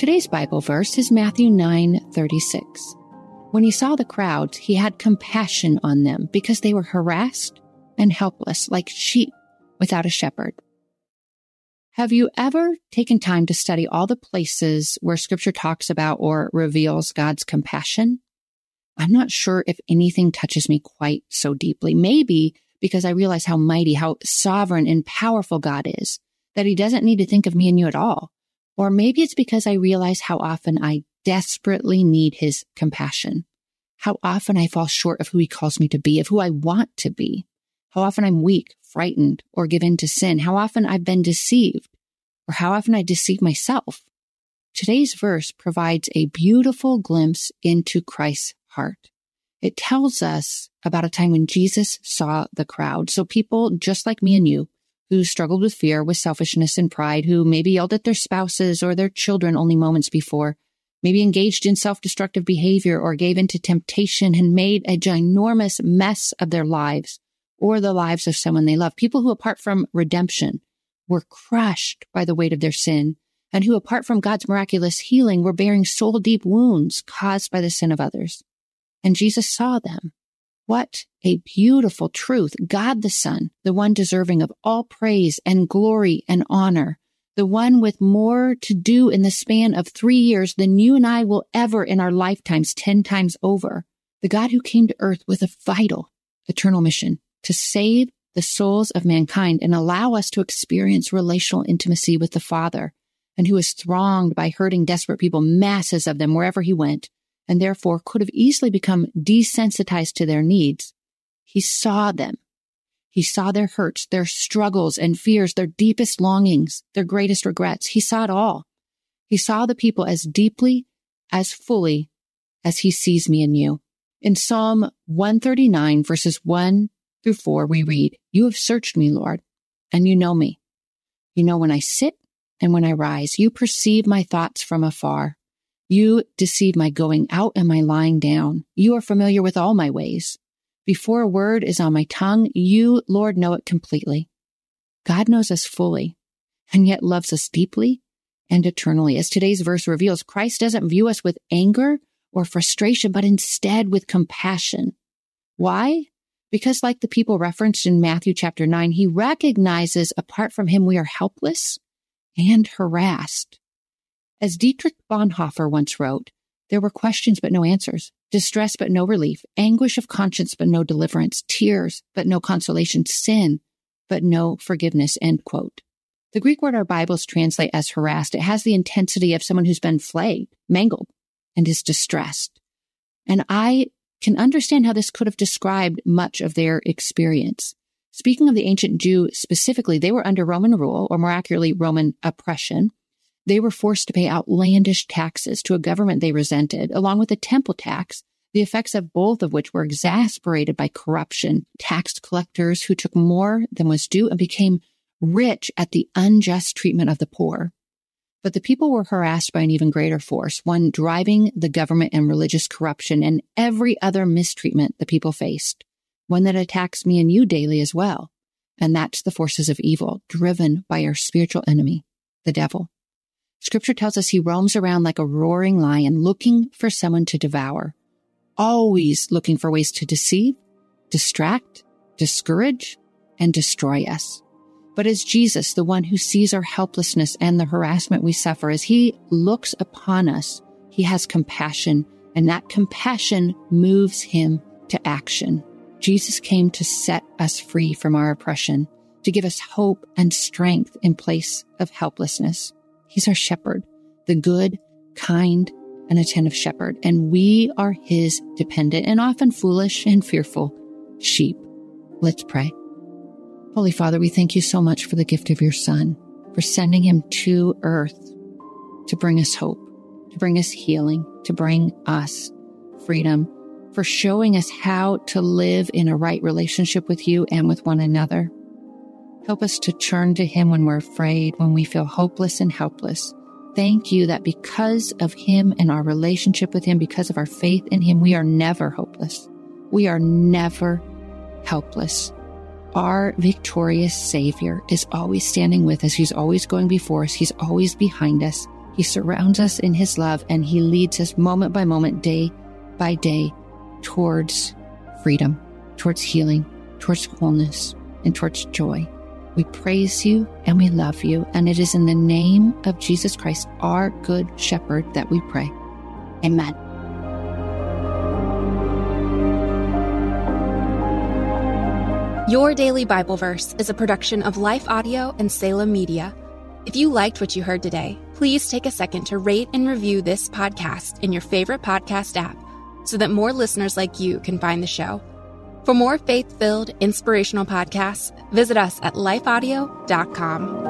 Today's Bible verse is Matthew 9:36. When he saw the crowds, he had compassion on them because they were harassed and helpless like sheep without a shepherd. Have you ever taken time to study all the places where scripture talks about or reveals God's compassion? I'm not sure if anything touches me quite so deeply. Maybe because I realize how mighty, how sovereign and powerful God is, that he doesn't need to think of me and you at all. Or maybe it's because I realize how often I desperately need his compassion, how often I fall short of who he calls me to be, of who I want to be, how often I'm weak, frightened, or give in to sin, how often I've been deceived, or how often I deceive myself. Today's verse provides a beautiful glimpse into Christ's heart. It tells us about a time when Jesus saw the crowd. So people just like me and you who struggled with fear, with selfishness and pride, who maybe yelled at their spouses or their children only moments before, maybe engaged in self-destructive behavior or gave into temptation and made a ginormous mess of their lives or the lives of someone they love. People who, apart from redemption, were crushed by the weight of their sin and who, apart from God's miraculous healing, were bearing soul deep wounds caused by the sin of others. And Jesus saw them what a beautiful truth. God the Son, the one deserving of all praise and glory and honor, the one with more to do in the span of three years than you and I will ever in our lifetimes 10 times over. The God who came to earth with a vital eternal mission to save the souls of mankind and allow us to experience relational intimacy with the Father and who is thronged by hurting, desperate people, masses of them wherever he went and therefore could have easily become desensitized to their needs, he saw them. He saw their hurts, their struggles and fears, their deepest longings, their greatest regrets. He saw it all. He saw the people as deeply, as fully as he sees me and you. In Psalm 139 verses 1 through 4, we read, You have searched me, Lord, and you know me. You know when I sit and when I rise. You perceive my thoughts from afar. You deceive my going out and my lying down. You are familiar with all my ways. Before a word is on my tongue, you, Lord, know it completely. God knows us fully and yet loves us deeply and eternally. As today's verse reveals, Christ doesn't view us with anger or frustration, but instead with compassion. Why? Because like the people referenced in Matthew chapter 9, he recognizes apart from him we are helpless and harassed. As Dietrich Bonhoeffer once wrote, there were questions but no answers, distress but no relief, anguish of conscience but no deliverance, tears but no consolation, sin but no forgiveness. End quote. The Greek word our Bibles translate as harassed, it has the intensity of someone who's been flayed, mangled, and is distressed. And I can understand how this could have described much of their experience. Speaking of the ancient Jew specifically, they were under Roman rule, or more accurately, Roman oppression. They were forced to pay outlandish taxes to a government they resented, along with the temple tax, the effects of both of which were exasperated by corruption, tax collectors who took more than was due and became rich at the unjust treatment of the poor. But the people were harassed by an even greater force, one driving the government and religious corruption and every other mistreatment the people faced, one that attacks me and you daily as well. And that's the forces of evil driven by our spiritual enemy, the devil. Scripture tells us he roams around like a roaring lion looking for someone to devour, always looking for ways to deceive, distract, discourage, and destroy us. But as Jesus, the one who sees our helplessness and the harassment we suffer, as he looks upon us, he has compassion, and that compassion moves him to action. Jesus came to set us free from our oppression, to give us hope and strength in place of helplessness. He's our shepherd, the good, kind, and attentive shepherd, and we are his dependent and often foolish and fearful sheep. Let's pray. Holy Father, we thank you so much for the gift of your son, for sending him to earth to bring us hope, to bring us healing, to bring us freedom, for showing us how to live in a right relationship with you and with one another. Help us to turn to him when we're afraid, when we feel hopeless and helpless. Thank you that because of him and our relationship with him, because of our faith in him, we are never hopeless. We are never helpless. Our victorious Savior is always standing with us. He's always going before us. He's always behind us. He surrounds us in His love and He leads us moment by moment, day by day, towards freedom, towards healing, towards wholeness, and towards joy. We praise you and we love you. And it is in the name of Jesus Christ, our good shepherd, that we pray. Amen. Your Daily Bible Verse is a production of Life Audio and Salem Media. If you liked what you heard today, please take a second to rate and review this podcast in your favorite podcast app so that more listeners like you can find the show. For more faith filled, inspirational podcasts, visit us at lifeaudio.com.